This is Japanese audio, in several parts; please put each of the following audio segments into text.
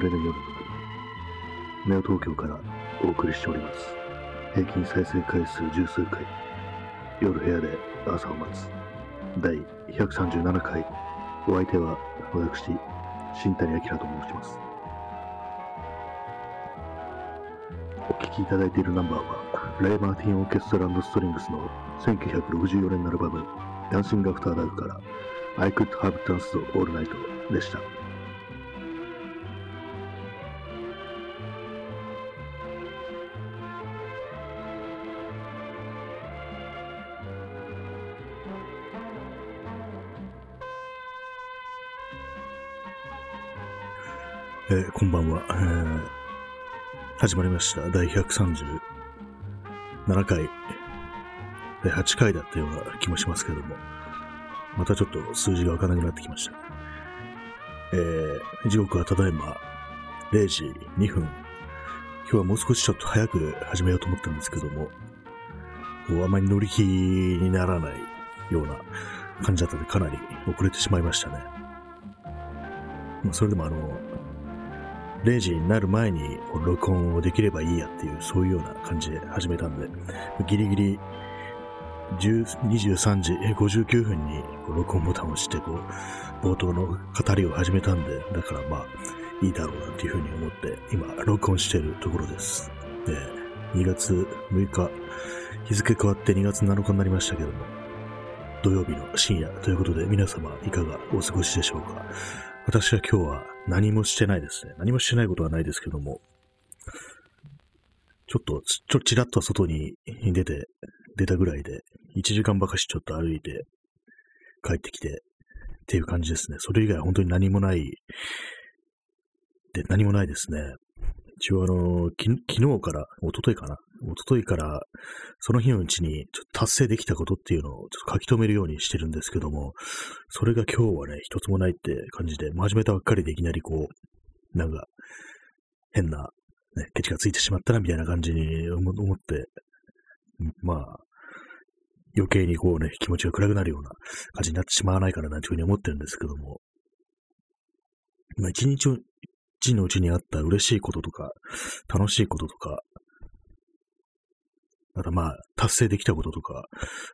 しい夜のために、あなたの眠れぬ夜の、ネオ東京からお送りしております。平均再生回数十数回、夜部屋で朝を待つ。第137回、お相手は私、新谷明と申します。お聴きいただいているナンバーは、レイ・マーティン・オーケストラストリングスの1964年のアルバム、ダンシング・アフター・ダークから、I Could Have Danced All Night でした。えーこんばんは、えー始まりました。第137回、第8回だったような気もしますけども、またちょっと数字がわからなくなってきました。えー時刻はただいま0時2分。今日はもう少しちょっと早く始めようと思ったんですけども、こうあまり乗り気にならないような感じだったのでかなり遅れてしまいましたね。まあ、それでもあの、0時になる前に録音をできればいいやっていう、そういうような感じで始めたんで、ギリギリ10 23時え59分にこう録音ボタンを押して、こう、冒頭の語りを始めたんで、だからまあ、いいだろうなっていうふうに思って、今、録音しているところです。で、2月6日、日付変わって2月7日になりましたけども、土曜日の深夜ということで、皆様いかがお過ごしでしょうか私は今日は何もしてないですね。何もしてないことはないですけども、ちょっと、ちょ、ちらっと外に出て、出たぐらいで、1時間ばかしちょっと歩いて、帰ってきて、っていう感じですね。それ以外は本当に何もない、で、何もないですね。一応あの、き昨日から、一昨日かな一昨日から、その日のうちに、ちょっと達成できたことっていうのを、ちょっと書き留めるようにしてるんですけども、それが今日はね、一つもないって感じで、始めたばっかりでいきなりこう、なんか、変な、ね、ケチがついてしまったな、みたいな感じに思って、まあ、余計にこうね、気持ちが暗くなるような感じになってしまわないかな、なんていうふうに思ってるんですけども、まあ、一日一日のうちにあった嬉しいこととか、楽しいこととか、またまあ、達成できたこととか、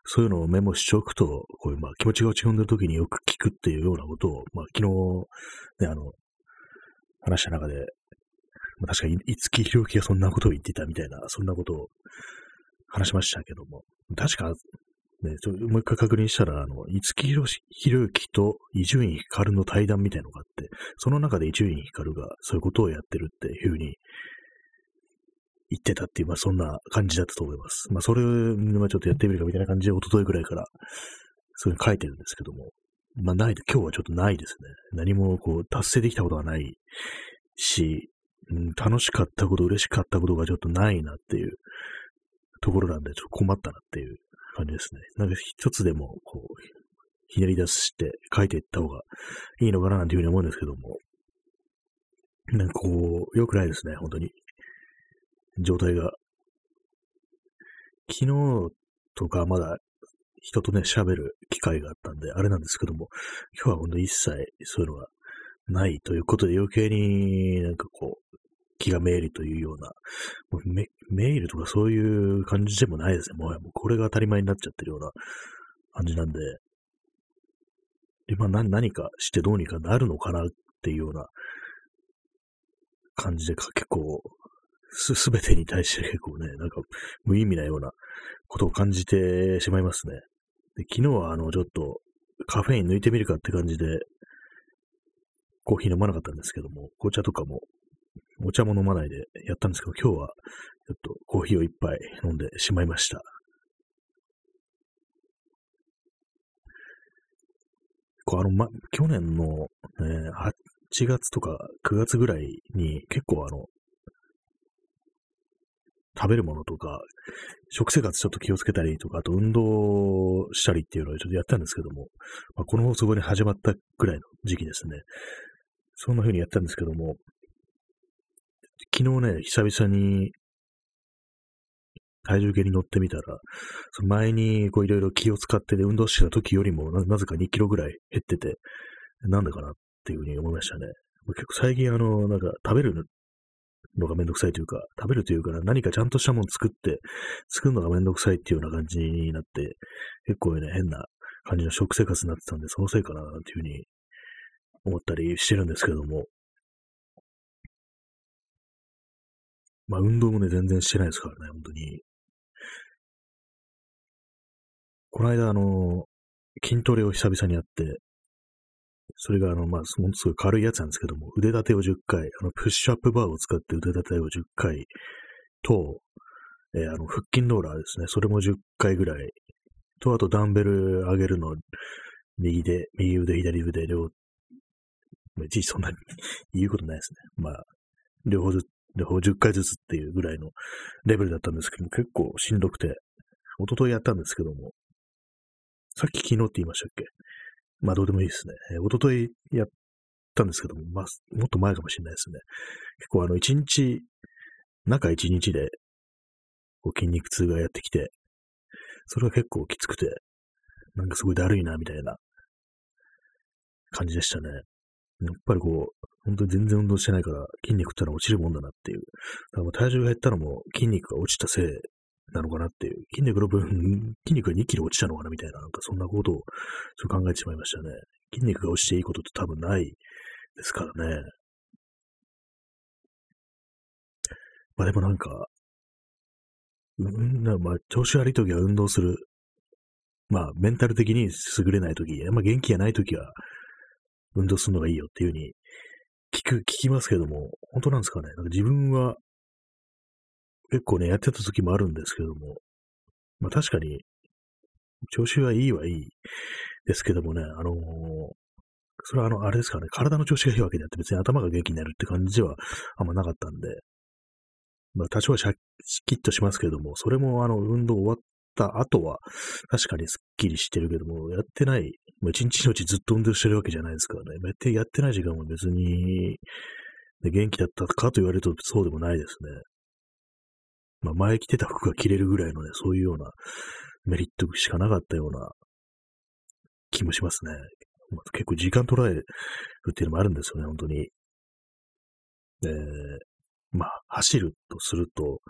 そういうのをメモしておくと、こういうまあ気持ちが落ち込んでる時によく聞くっていうようなことを、まあ昨日、ね、あの、話した中で、まあ、確かに五木ひろゆきがそんなことを言ってたみたいな、そんなことを話しましたけども、確か、ね、ちょもう一回確認したら、あの、五木ひろひろゆきと伊集院光の対談みたいなのがあって、その中で伊集院光がそういうことをやってるっていうふうに言ってたっていう、まあそんな感じだったと思います。まあそれ、まあちょっとやってみるかみたいな感じで、一昨日ぐらいから、そういうの書いてるんですけども、まあないで、今日はちょっとないですね。何もこう達成できたことがないし、うん、楽しかったこと、嬉しかったことがちょっとないなっていうところなんで、ちょっと困ったなっていう感じですね。なんか一つでも、こう、ひねり出して書いていった方がいいのかななんていうふうに思うんですけども、なんかこう、良くないですね、本当に。状態が。昨日とかまだ人とね、喋る機会があったんで、あれなんですけども、今日は本当に一切そういうのがないということで余計になんかこう、気がめいるというような、もうめメールとかそういう感じでもないですね。もうもうこれが当たり前になっちゃってるような感じなんで、今何何かしてどうにかなるのかなっていうような感じでか結構、す、すべてに対して結構ね、なんか無意味なようなことを感じてしまいますね。で昨日はあの、ちょっとカフェイン抜いてみるかって感じで、コーヒー飲まなかったんですけども、紅茶とかも、お茶も飲まないでやったんですけど、今日はちょっとコーヒーを一杯飲んでしまいました。こうあの、ま、去年の、ね、8月とか9月ぐらいに結構あの、食べるものとか、食生活ちょっと気をつけたりとか、あと運動したりっていうのをちょっとやったんですけども、まあ、この放送後に始まったぐらいの時期ですね。そんな風にやったんですけども、昨日ね、久々に体重計に乗ってみたら、その前にこういろいろ気を使ってで運動してた時よりもなぜか2キロぐらい減ってて、なんだかなっていうふうに思いましたね。結構最近あの、なんか食べるのがめんどくさいというか、食べるというか何かちゃんとしたもの作って、作るのがめんどくさいっていうような感じになって、結構ね、変な感じの食生活になってたんで、そのせいかな、なんていうふうに思ったりしてるんですけども。まあ、運動もね、全然してないですからね、本当に。この間、あの、筋トレを久々にやって、それが、あの、まあ、ものすごい軽いやつなんですけども、腕立てを10回、あの、プッシュアップバーを使って腕立てを10回と、えー、あの、腹筋ローラーですね。それも10回ぐらい。と、あと、ダンベル上げるの、右で、右腕、左腕、両、まあ、いちいちそんなに 言うことないですね。まあ、両方ず両方10回ずつっていうぐらいのレベルだったんですけども、結構しんどくて、一昨日やったんですけども、さっき昨日って言いましたっけ？まあどうでもいいですね。えー、一昨日やったんですけども、まあもっと前かもしれないですね。結構あの一日、中一日でこう筋肉痛がやってきて、それが結構きつくて、なんかすごいだるいなみたいな感じでしたね。やっぱりこう、本当に全然運動してないから筋肉ってのは落ちるもんだなっていう。だから体重が減ったのも筋肉が落ちたせいなのかなっていう。筋肉の分、筋肉が2キロ落ちたのかなみたいな、なんかそんなことをちょっと考えてしまいましたね。筋肉が落ちていいことって多分ないですからね。まあでもなんか、うん、まあ調子悪い時は運動する。まあメンタル的に優れない時、まあ元気がない時は運動するのがいいよっていう風に聞く、聞きますけども、本当なんですかね。なんか自分は結構ね、やってた時もあるんですけども、まあ確かに、調子はいいはいいですけどもね、あのー、それはあの、あれですかね、体の調子がいいわけであって別に頭が元気になるって感じではあんまなかったんで、まあ多少はシャッキッとしますけども、それもあの、運動終わった後は、確かにスッキリしてるけども、やってない、まあ、一日のうちずっと運動してるわけじゃないですからね。やってやってない時間も別に、元気だったかと言われるとそうでもないですね。まあ、前着てた服が着れるぐらいのね、そういうようなメリットしかなかったような気もしますね。まあ、結構時間捉えるっていうのもあるんですよね、本当に。えー、まあ、走るとすると、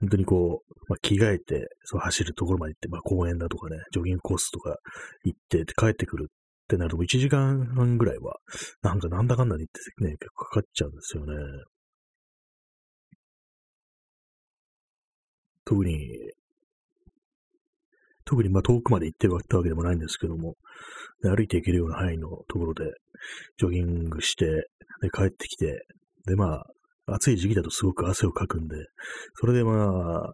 本当にこう、まあ、着替えて、そう走るところまで行って、まあ、公園だとかね、ジョギングコースとか行って帰ってくるってなると、1時間半ぐらいは、なんかなんだかんだで行ってね、結構かかっちゃうんですよね。特に、特にまあ遠くまで行ってるわけでもないんですけども、歩いて行けるような範囲のところで、ジョギングして、で、帰ってきて、で、まあ、暑い時期だとすごく汗をかくんで、それでまあ、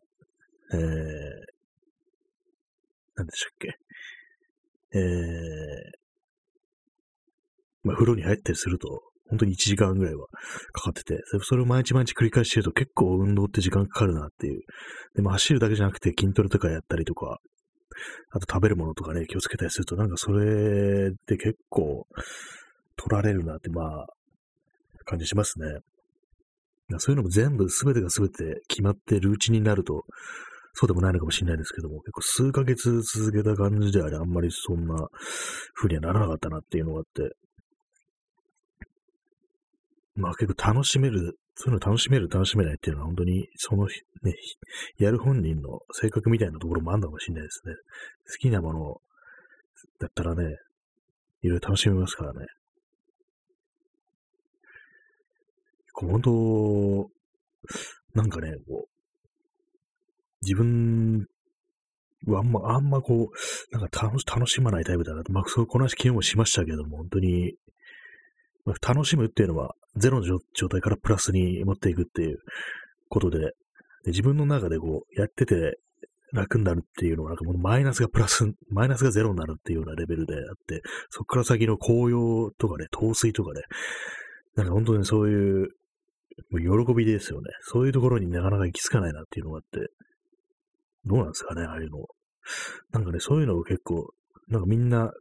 えー、何でしたっけ。えー、まあ、風呂に入ったりすると、本当に1時間ぐらいはかかってて、それを毎日毎日繰り返してると結構運動って時間かかるなっていう。でも走るだけじゃなくて筋トレとかやったりとか、あと食べるものとかね、気をつけたりすると、なんかそれで結構取られるなって、まあ、感じしますね。そういうのも全部、すべてがすべて決まってるうちになると、そうでもないのかもしれないですけども、結構数ヶ月続けた感じであれ、あんまりそんな風にはならなかったなっていうのがあって、まあ結構楽しめる、そういうの楽しめる、楽しめないっていうのは本当に、その、ね、やる本人の性格みたいなところもあるのかもしれないですね。好きなものだったらね、いろいろ楽しめますからね。こう本当、なんかね、こう、自分はあんま、あんまこう、なんか楽楽しまないタイプだなと。まあ、そう、この話昨日もしましたけども、本当に、楽しむっていうのは、ゼロの状態からプラスに持っていくっていうことで、で自分の中でこう、やってて楽になるっていうのは、なんかもうマイナスがプラス、マイナスがゼロになるっていうようなレベルであって、そこから先の紅葉とかね、陶水とかね、なんか本当にそういうもう喜びですよね。そういうところになかなか行き着かないなっていうのがあって、どうなんですかね、ああいうの。なんかね、そういうのを結構、なんかみんな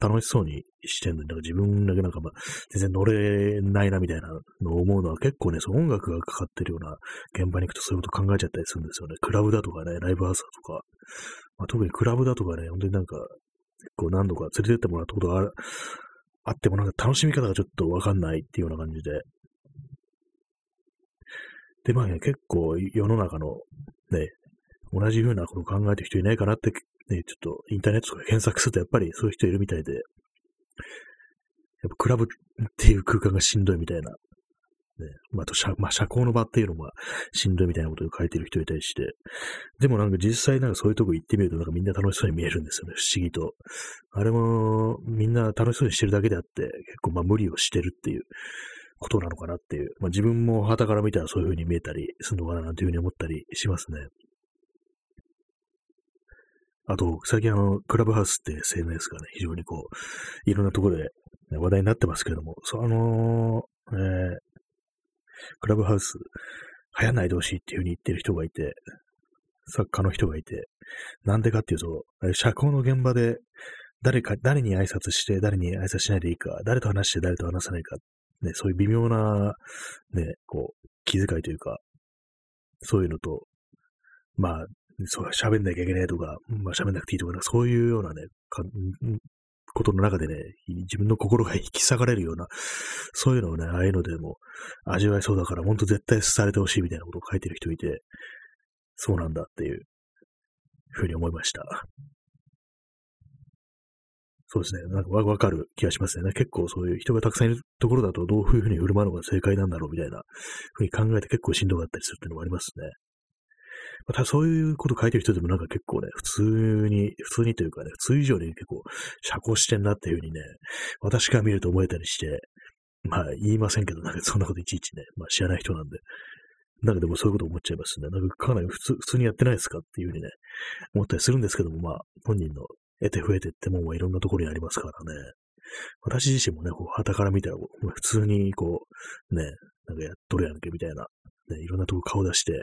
楽しそうにしてんのに、なんか自分だけなんかまあ、全然乗れないなみたいなのを思うのは結構ね、その音楽がかかってるような現場に行くとそういうこと考えちゃったりするんですよね。クラブだとかね、ライブハウスだとか、まあ、特にクラブだとかね、本当になんか、結構何度か連れてってもらったことがあってもなんか楽しみ方がちょっとわかんないっていうような感じで。で、まあね、結構世の中のね、同じようなことを考えてる人いないかなって、ね、ちょっとインターネットとか検索するとやっぱりそういう人いるみたいで、やっぱクラブっていう空間がしんどいみたいな。ね、まあ、と社、まあ、社交の場っていうのはしんどいみたいなことを書いてる人に対して、でもなんか実際なんかそういうとこ行ってみるとなんかみんな楽しそうに見えるんですよね、不思議と。あれもみんな楽しそうにしてるだけであって、結構まあ無理をしてるっていうことなのかなっていう、まあ自分も旗から見たらそういう風に見えたりするのかななんていう風に思ったりしますね。あと、最近あの、クラブハウスって SNS がね、非常にこう、いろんなところで、ね、話題になってますけれども、そあのー、えー、クラブハウス流行んないでほしいっていう風に言ってる人がいて、作家の人がいて、なんでかっていうと、社交の現場で誰か、誰に挨拶して、誰に挨拶しないでいいか、誰と話して誰と話さないか、ね、そういう微妙な、ね、こう、気遣いというか、そういうのと、まあ、そう、喋んなきゃいけないとか、まあ喋んなくていいとか、そういうようなね、ことの中でね、自分の心が引き裂かれるような、そういうのをね、ああいうのでも味わえそうだから、ほんと絶対されてほしいみたいなことを書いてる人いて、そうなんだっていうふうに思いました。そうですね。なんかわかる気がしますね。結構そういう人がたくさんいるところだとどういうふうに振る舞うのが正解なんだろうみたいなふうに考えて結構しんどかったりするっていうのもありますね。またそういうこと書いてる人でもなんか結構ね、普通に、普通にというかね、普通以上に結構社交してんなっていうふうにね、私が見ると思えたりして、まあ言いませんけど、なんかそんなこといちいちね、まあ知らない人なんで、なんかでもそういうこと思っちゃいますね。なんかかなり普通、普通にやってないですかっていうふうにね、思ったりするんですけども、まあ本人の得て増えてっても、まあ、いろんなところにありますからね。私自身もね、こう、旗から見たら、普通にこう、ね、なんかやっとるやんけみたいな、ね、いろんなとこ顔出して、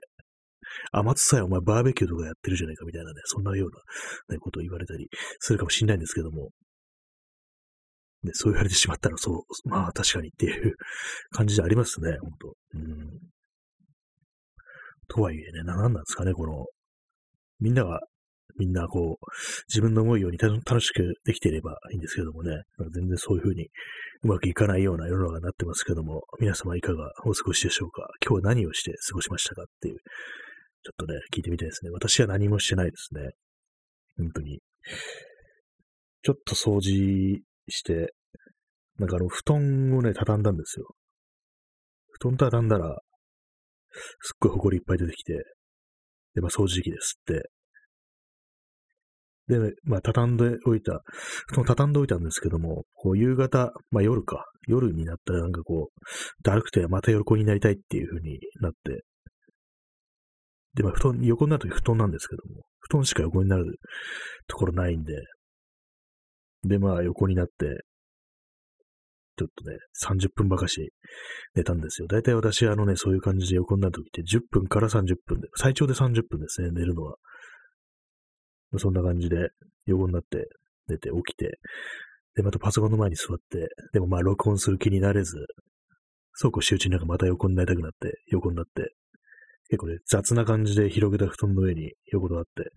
あ、松さえお前バーベキューとかやってるじゃないかみたいなね、そんなような、ね、ことを言われたりするかもしれないんですけども、ね、そう言われてしまったら、そう、まあ確かにっていう感じでありますね、本当うん。とはいえね、な、なんなんですかね、この、みんなが、みんなこう、自分の思うように楽しくできていればいいんですけどもね、全然そういうふうにうまくいかないような世の中になってますけども、皆様いかがお過ごしでしょうか？今日は何をして過ごしましたか？っていうちょっとね、聞いてみたいですね。私は何もしてないですね。本当に。ちょっと掃除して、なんかあの、布団をね、畳んだんですよ。布団畳んだら、すっごい埃いっぱい出てきて、で、まあ、掃除機ですって。で、まあ、畳んでおいた、布団畳んでおいたんですけども、こう、夕方、まあ、夜か、夜になったらなんかこう、だるくてまた横になりたいっていう風になって、で、まあ、布団、横になるとき布団なんですけども、布団しか横になるところないんで、で、まあ、横になって、ちょっとね、30分ばかし寝たんですよ。大体私はあのね、そういう感じで横になるときって10分から30分で、最長で30分ですね、寝るのは。そんな感じで横になって寝て起きて、で、またパソコンの前に座って、でもまあ録音する気になれず、そうこう集中なんかまた横になりたくなって、横になって、結構ね、雑な感じで広げた布団の上に横たわって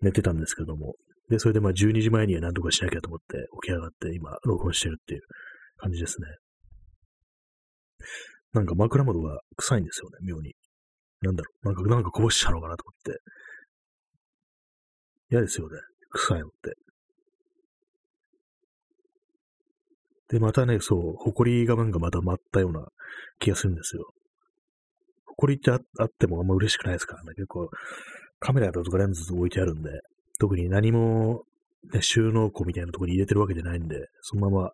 寝てたんですけども、で、それでまあ12時前には何とかしなきゃと思って起き上がって今録音してるっていう感じですね。なんか枕元が臭いんですよね、妙に。なんだろう、なんか、なんかこぼしちゃうのかなと思って。嫌ですよね、臭いのって。で、またね、そう、埃がなんかまた舞ったような気がするんですよ。これってあってもあんま嬉しくないですからね。結構、カメラだとかレンズ置いてあるんで、特に何も、ね、収納庫みたいなところに入れてるわけじゃないんで、そのまま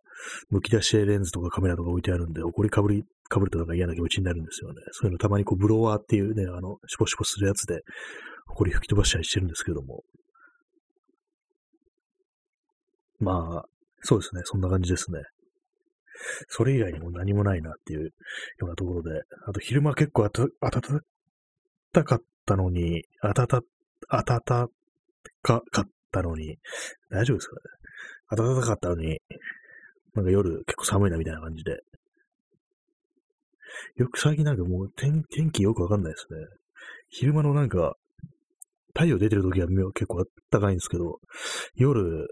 剥き出しレンズとかカメラとか置いてあるんで、埃かぶり、かぶるとなんか嫌な気持ちになるんですよね。そういうのたまにこう、ブロワーっていうね、あの、シュポシュポするやつで、埃吹き飛ばしたりしてるんですけども。まあ、そうですね。そんな感じですね。それ以外にも何もないなっていうようなところで、あと昼間結構あた、暖かったのに、暖、暖かかったのに、大丈夫ですかね？暖かかったのに、なんか夜結構寒いなみたいな感じで。よく最近なんかもう天天気よくわかんないですね。昼間のなんか、太陽出てる時は結構あったかいんですけど、夜、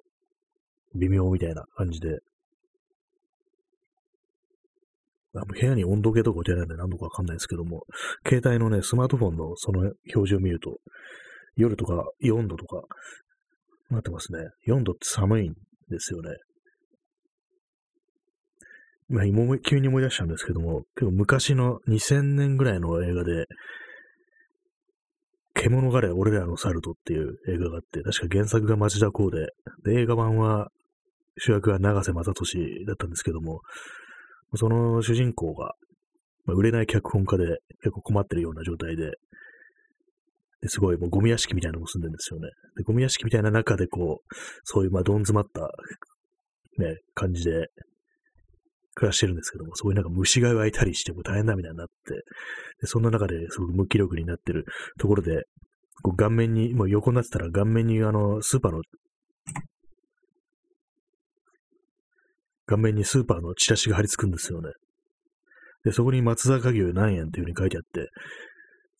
微妙みたいな感じで、部屋に温度計とか置いてないんで何度かわかんないですけども、携帯のね、スマートフォンのその表示を見ると、夜とか4度とかなってますね。4度って寒いんですよね。まあ、今急に思い出したんですけども、結構昔の2000年ぐらいの映画で、獣がれ、俺らのサルトっていう映画があって、確か原作が町田光で、で、映画版は主役は長瀬正俊だったんですけども、その主人公が、まあ、売れない脚本家で結構困ってるような状態で、ですごいもうゴミ屋敷みたいなのも住んでるんですよね。で、ゴミ屋敷みたいな中でこう、そういうまあどん詰まったね、感じで暮らしてるんですけども、そういうなんか虫が湧いたりしても大変だみたいになって、でそんな中ですごく無気力になってるところで、こう顔面に、もう横になってたら顔面にあの、スーパーの顔面にスーパーのチラシが貼り付くんですよね。で、そこに松坂牛何円っていう風に書いてあって、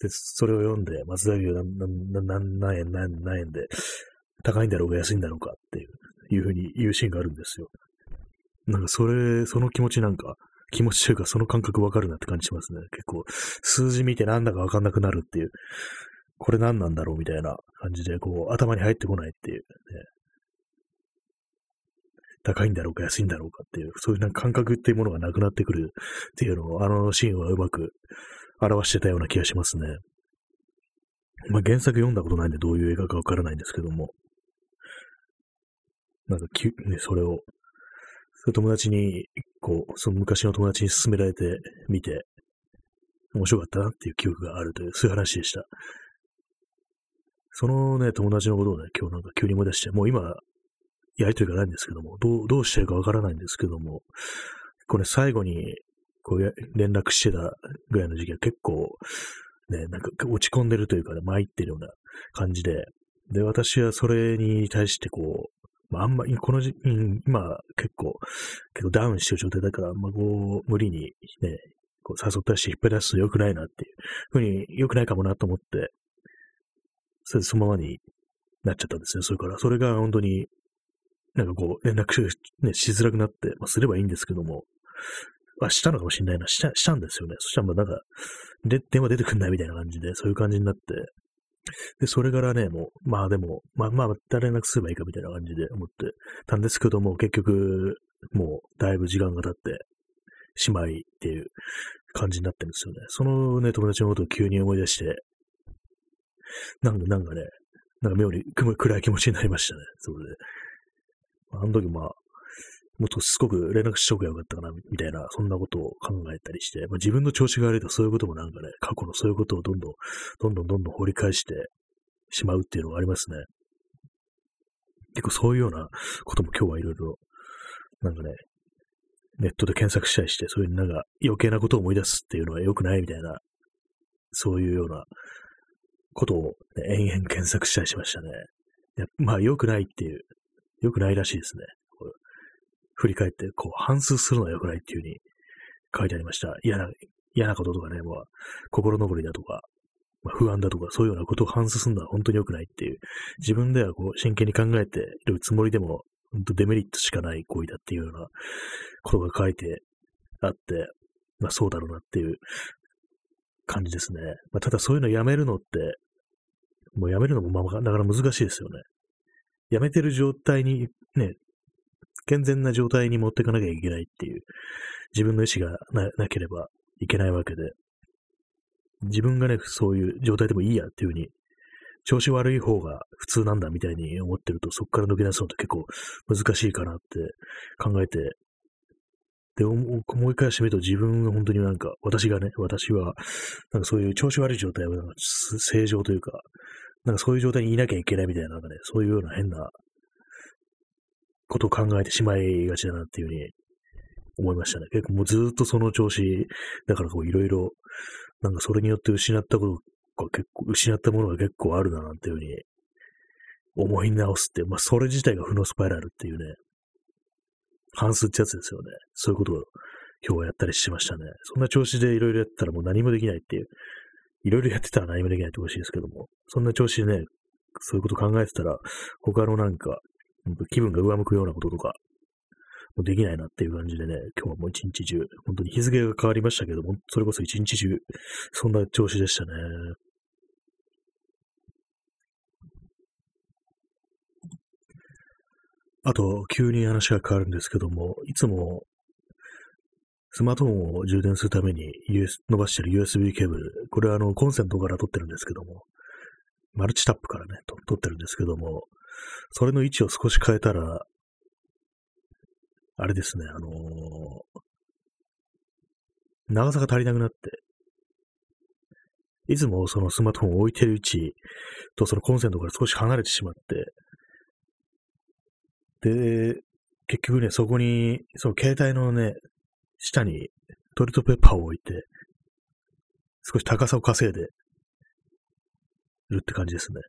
で、それを読んで、松坂牛何何何円何何円で、高いんだろうが安いんだろうかっていう、いう風に言うシーンがあるんですよ。なんかそれ、その気持ちなんか、気持ちというかその感覚わかるなって感じしますね。結構、数字見てなんだかわかんなくなるっていう、これ何なんだろうみたいな感じで、こう、頭に入ってこないっていう、ね、高いんだろうか安いんだろうかっていう、そういうなんか感覚っていうものがなくなってくるっていうのを、あのシーンはうまく表してたような気がしますね。まあ原作読んだことないんでどういう映画かわからないんですけども、なんかき、ね、それを、そ友達に、こう、その昔の友達に勧められてみて、面白かったなっていう記憶があるという、そういう話でした。そのね、友達のことをね、今日なんか急に思い出して、もう今、やりとりがないんですけども、どう、どうしてるかわからないんですけども、これ最後に、こう連絡してたぐらいの時期は結構、ね、なんか落ち込んでるというかね、参ってるような感じで、で、私はそれに対してこう、まあ、あんまり、この時、今結構、結構ダウンしてる状態だから、あんまこう、無理にね、こう誘ったして引っ張り出すと良くないなっていうふうに、良くないかもなと思って、それでそのままになっちゃったんですね。それから、それが本当になんかこう、連絡ね、しづらくなって、まあ、すればいいんですけども、あ、したのかもしれないな。した、したんですよね。そしたらもうなんか、で、電話出てくんないみたいな感じで、そういう感じになって、で、それからね、もう、まあでも、まあまあ、誰連絡すればいいかみたいな感じで思ってたんですけども、結局、もう、だいぶ時間が経って、しまいっていう感じになってるんですよね。そのね、友達のことを急に思い出して、なんか、なんかね、なんか妙に暗い気持ちになりましたね。それで。あの時まあ、もっとすごく連絡しておけばよかったかな、みたいな、そんなことを考えたりして、まあ、自分の調子が悪いとそういうこともなんかね、過去のそういうことをどんどん、どんどんどんどん掘り返してしまうっていうのがありますね。結構そういうようなことも今日はいろいろ、なんかね、ネットで検索したりして、そういうなんか余計なことを思い出すっていうのは良くないみたいな、そういうようなことを、ね、延々検索したりしましたね。まあ良くないっていう良くないらしいですね。振り返って、こう、反数するのは良くないっていう風に書いてありました。嫌な、嫌なこととかね、もう、心残りだとか、まあ、不安だとか、そういうようなことを反数するのは本当に良くないっていう、自分ではこう、真剣に考えているつもりでも、本当デメリットしかない行為だっていうようなことが書いてあって、まあそうだろうなっていう感じですね。まあ、ただそういうのやめるのって、もうやめるのもまあ、だから難しいですよね。やめてる状態に、ね、健全な状態に持っていかなきゃいけないっていう、自分の意思がなければいけないわけで、自分がね、そういう状態でもいいやっていうふうに、調子悪い方が普通なんだみたいに思ってると、そこから抜け出すのって結構難しいかなって考えて、で、思い返してみると自分は本当になんか、私がね、私は、なんかそういう調子悪い状態は正常というか、なんかそういう状態にいなきゃいけないみたいな、なんかね、そういうような変なことを考えてしまいがちだなっていうふうに思いましたね。結構もうずっとその調子、だからこういろいろ、なんかそれによって失ったことが結構、失ったものが結構あるななんていうふうに思い直すって、まあそれ自体が負のスパイラルっていうね、反数ってやつですよね。そういうことを今日はやったりしましたね。そんな調子でいろいろやったらもう何もできないっていういろいろやってたら何もできないってほしいですけども、そんな調子でね、そういうこと考えてたら、他のなんか、気分が上向くようなこととか、もうできないなっていう感じでね、今日はもう一日中、本当に日付が変わりましたけども、それこそ一日中、そんな調子でしたね。あと、急に話が変わるんですけども、いつもスマートフォンを充電するために、US、伸ばしてる USB ケーブル、これはあの、コンセントから取ってるんですけども、マルチタップからね、取ってるんですけども、それの位置を少し変えたら、あれですね、あのー、長さが足りなくなって、いつもそのスマートフォンを置いてる位置とそのコンセントから少し離れてしまって、で、結局ね、そこに、その携帯のね、下にトイレットペーパーを置いて、少し高さを稼いでるって感じですね。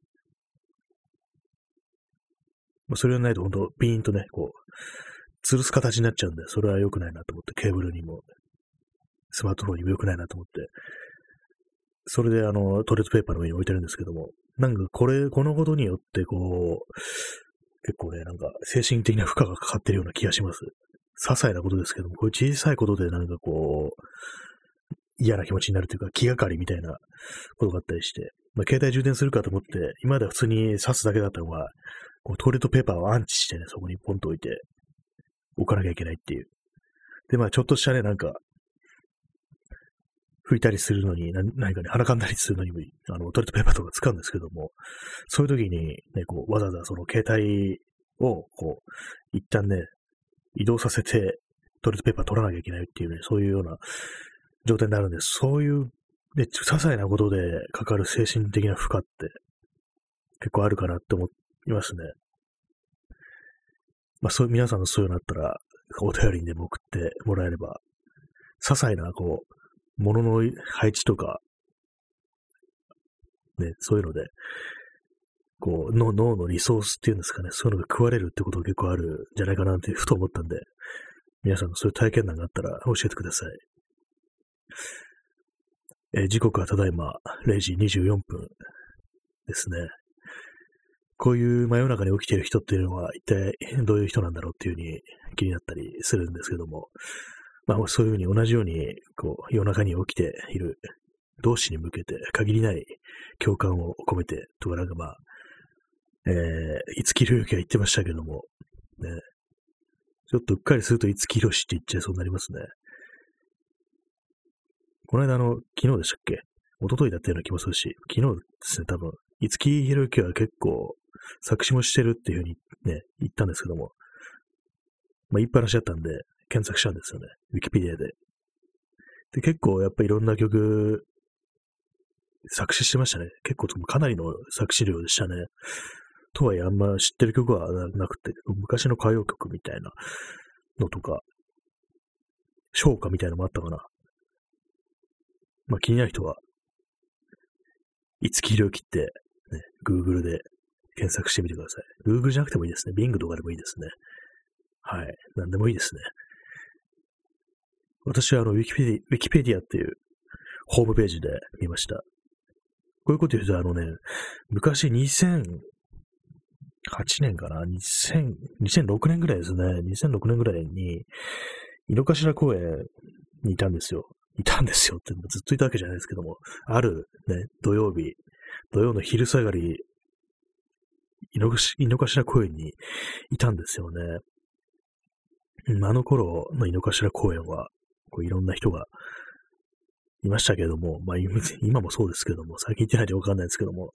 まあ、それがないと本当ピーンとね、こう、吊るす形になっちゃうんで、それは良くないなと思って、ケーブルにも、スマートフォンにも良くないなと思って、それであの、トイレットペーパーの上に置いてるんですけども、なんかこれ、このことによってこう、結構ね、なんか精神的な負荷がかかってるような気がします。些細なことですけども、こういう小さいことでなんかこう、嫌な気持ちになるというか、気がかりみたいなことがあったりして、まあ、携帯充電するかと思って、今までは普通に挿すだけだったのが、こうトイレットペーパーをアンチしてね、そこにポンと置いて、置かなきゃいけないっていう。で、まあ、ちょっとしたね、なんか、拭いたりするのに、何かね、鼻かんだりするのにも、あの、トイレットペーパーとか使うんですけども、そういう時に、ね、こう、わざわざその携帯を、こう、一旦ね、移動させて、トイレットペーパー取らなきゃいけないっていうね、そういうような状態になるんです。そういう、ね、些細なことでかかる精神的な負荷って結構あるかなって思いますね。まあそういう皆さんのそういうのあったら、お便りにでも送ってもらえれば、些細な、こう、物の配置とか、ね、そういうので、こう、の脳のリソースっていうんですかね、そういうのが食われるってことが結構あるんじゃないかなってふと思ったんで、皆さんのそういう体験談があったら教えてください。えー、時刻はただいま0時24分ですね。こういう真夜中に起きている人っていうのは一体どういう人なんだろうっていうふうに気になったりするんですけども、まあそういうふうに同じようにこう夜中に起きている同士に向けて限りない共感を込めてとかなんかまあえー、五木ひろゆきが言ってましたけども、ね、ちょっとうっかりすると五木ひろしって言っちゃいそうになりますね。この間、あの、昨日でしたっけ？一昨日だったような気もするし、昨日ですね、多分、五木ひろゆきは結構作詞もしてるっていうふうにね、言ったんですけども、まあ、言いっぱなしだったんで、検索したんですよね。ウィキペディアで。で、結構やっぱいろんな曲、作詞してましたね。結構かなりの作詞量でしたね。とはいえあんま知ってる曲はなくて、昔の歌謡曲みたいなのとか、唱歌みたいなのもあったかな。まあ気になる人は、五木ひろゆきって、ね、Google で検索してみてください。Google じゃなくてもいいですね。Bing とかでもいいですね。はい。なんでもいいですね。私はあの、ウィキペディ、ウィキペディアっていうホームページで見ました。こういうこと言うと、あのね、昔2000、年かな ?2000、2006年ぐらいですね。2006年ぐらいに、井の頭公園にいたんですよ。いたんですよってずっといたわけじゃないですけども、あるね、土曜日、土曜の昼下がり、井の頭公園にいたんですよね。あの頃の井の頭公園は、こういろんな人がいましたけども、まあ今もそうですけども、最近行ってないでわかんないですけども、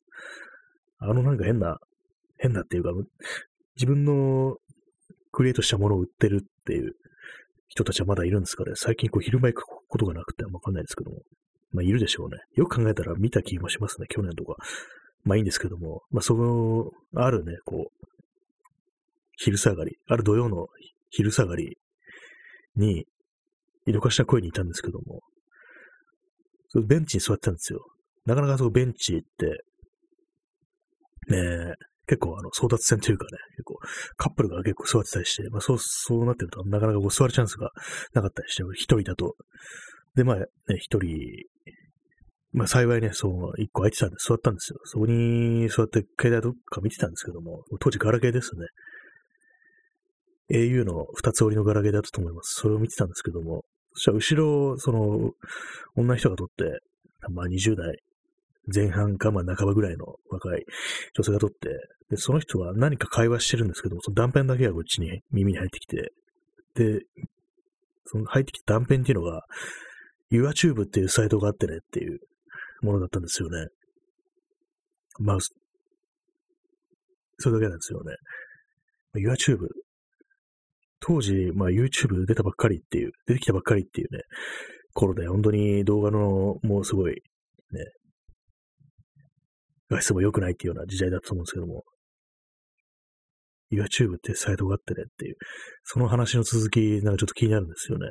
あのなんか変な変なっていうか、自分のクリエイトしたものを売ってるっていう人たちはまだいるんですかね。最近こう昼間行くことがなくてわかんないですけども。まあいるでしょうね。よく考えたら見た気もしますね。去年とか。まあいいんですけども。まあその、あるね、こう、昼下がり、ある土曜の昼下がりに、井の頭声にいたんですけども、そベンチに座ってたんですよ。なかなかそのベンチって、ねえ結構あの争奪戦というかね、結構カップルが結構座ってたりして、まあそう、そうなってるとなかなかこう座るチャンスがなかったりして、一人だと。で、まあね、一人、まあ幸いね、そう、一個空いてたんで座ったんですよ。そこに座って携帯とか見てたんですけども、当時ガラケーですね。au の二つ折りのガラケーだったと思います。それを見てたんですけども、そしたら後ろ、その、女の人が撮って、まあ20代前半か、まあ半ばぐらいの若い女性が撮って、で、その人は何か会話してるんですけども、その断片だけがこっちに耳に入ってきて、で、その入ってきた断片っていうのが、YourTube っていうサイトがあってねっていうものだったんですよね。まあ、それだけなんですよね。YouTube。当時、まあ YouTube 出たばっかりっていう、出てきたばっかりっていうね、頃で、本当に動画の、もうすごい、ね、画質も良くないっていうような時代だったと思うんですけども、YouTube ってサイトがあってねっていう、その話の続き、なんかちょっと気になるんですよね。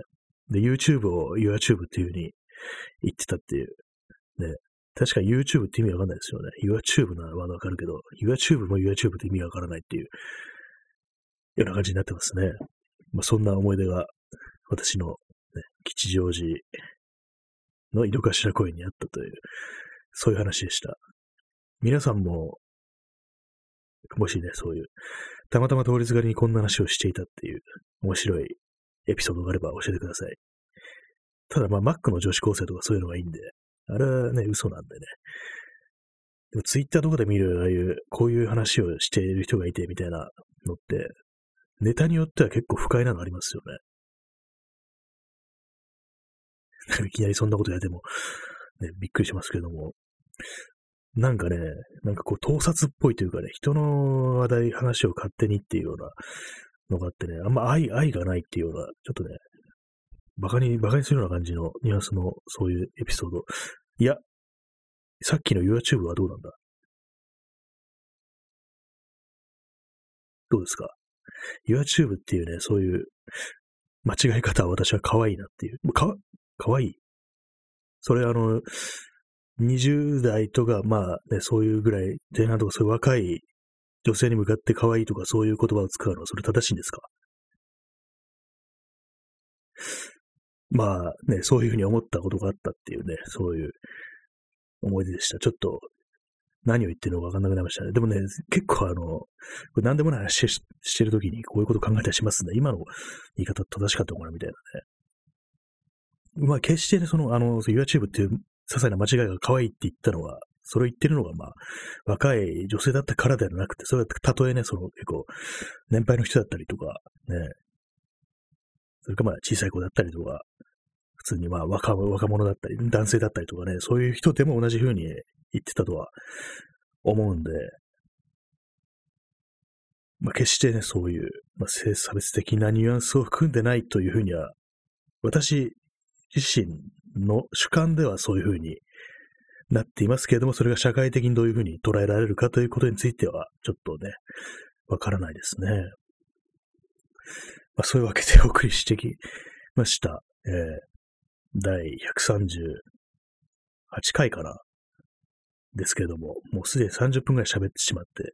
で、YouTube を YouTube っていう風に言ってたっていう。ね。確かに YouTube って意味わかんないですよね。YouTube ならまだわかるけど、YouTube も YouTube って意味わからないっていう、ような感じになってますね。まあ、そんな思い出が、私の、ね、吉祥寺の井戸頭公園にあったという、そういう話でした。皆さんも、もしね、そういう、たまたま通りすがりにこんな話をしていたっていう面白いエピソードがあれば教えてください。ただまあ、マックの女子高生とかそういうのがいいんで、あれはね、嘘なんでね。でもツイッターとかで見る、ああいう、こういう話をしている人がいてみたいなのって、ネタによっては結構不快なのありますよね。いきなりそんなことやっても、ね、びっくりしますけども。なんかね、なんかこう盗撮っぽいというかね、人の話題、話を勝手にっていうようなのがあってね、あんま愛、愛がないっていうような、ちょっとね、バカに、バカにするような感じのニュアンスのそういうエピソード。いや、さっきの YouTube はどうなんだ？どうですか ?YouTube っていうね、そういう間違い方は私は可愛いなっていう。か、可愛い？それあの、20代とか、まあね、そういうぐらい、前半とかそういう若い女性に向かって可愛いとかそういう言葉を使うのは、それ正しいんですか？まあね、そういうふうに思ったことがあったっていうね、そういう思い出でした。ちょっと何を言ってるのかわかんなくなりましたね。でもね、結構あの、これ何でもない話してるときにこういうこと考えたりしますね。今の言い方正しかったのかなみたいなね。まあ決してね、その、あの、YouTube っていう些細な間違いが可愛いって言ったのは、それを言ってるのが、まあ、若い女性だったからではなくて、それはたとえね、その結構、年配の人だったりとか、ね、それかまあ小さい子だったりとか、普通にまあ若若者だったり、男性だったりとかね、そういう人でも同じ風に言ってたとは思うんで、まあ決してね、そういう、まあ、性差別的なニュアンスを含んでないというふうには、私自身の主観ではそういうふうになっていますけれども、それが社会的にどういうふうに捉えられるかということについては、ちょっとね、わからないですね。まあ、そういうわけでお送りしてきました。えー、第138回かなですけれども、もうすでに30分くらい喋ってしまって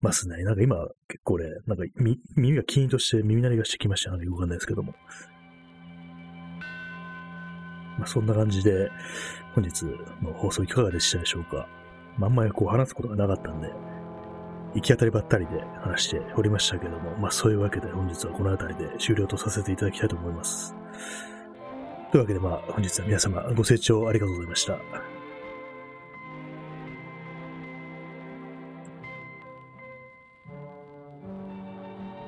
ますね。なんか今結構ね、なんか耳がキーンとして耳鳴りがしてきましたね。よくわかんないですけども。まあ、そんな感じで、本日の放送いかがでしたでしょうか。まあ、んまりこう話すことがなかったんで、行き当たりばったりで話しておりましたけども、まあそういうわけで本日はこの辺りで終了とさせていただきたいと思います。というわけでまあ本日は皆様ご清聴ありがとうございました。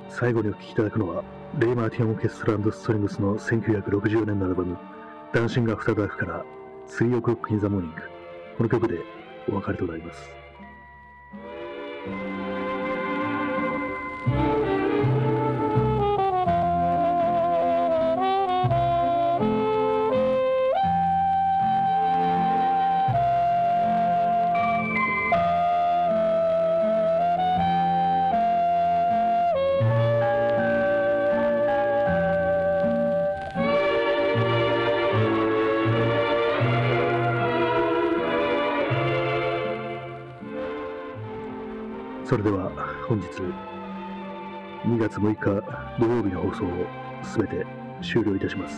最後にお聴きいただくのは、レイ・マーティン・オーケストラストリングスの1960年のアルバム、ダンシング・アフ・から水曜クロック・イン・ザ・モーニング。この曲でお別れとなります。本日2月6日土曜日の放送をすべて終了いたします。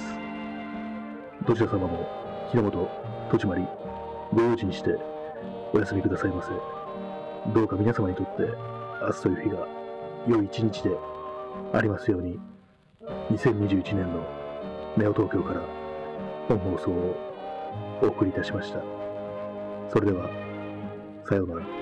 どちら様も日の本、戸締まり、ご用心してお休みくださいませ。どうか皆様にとって明日という日が良い一日でありますように、2021年のネオ東京から本放送をお送りいたしました。それでは、さようなら。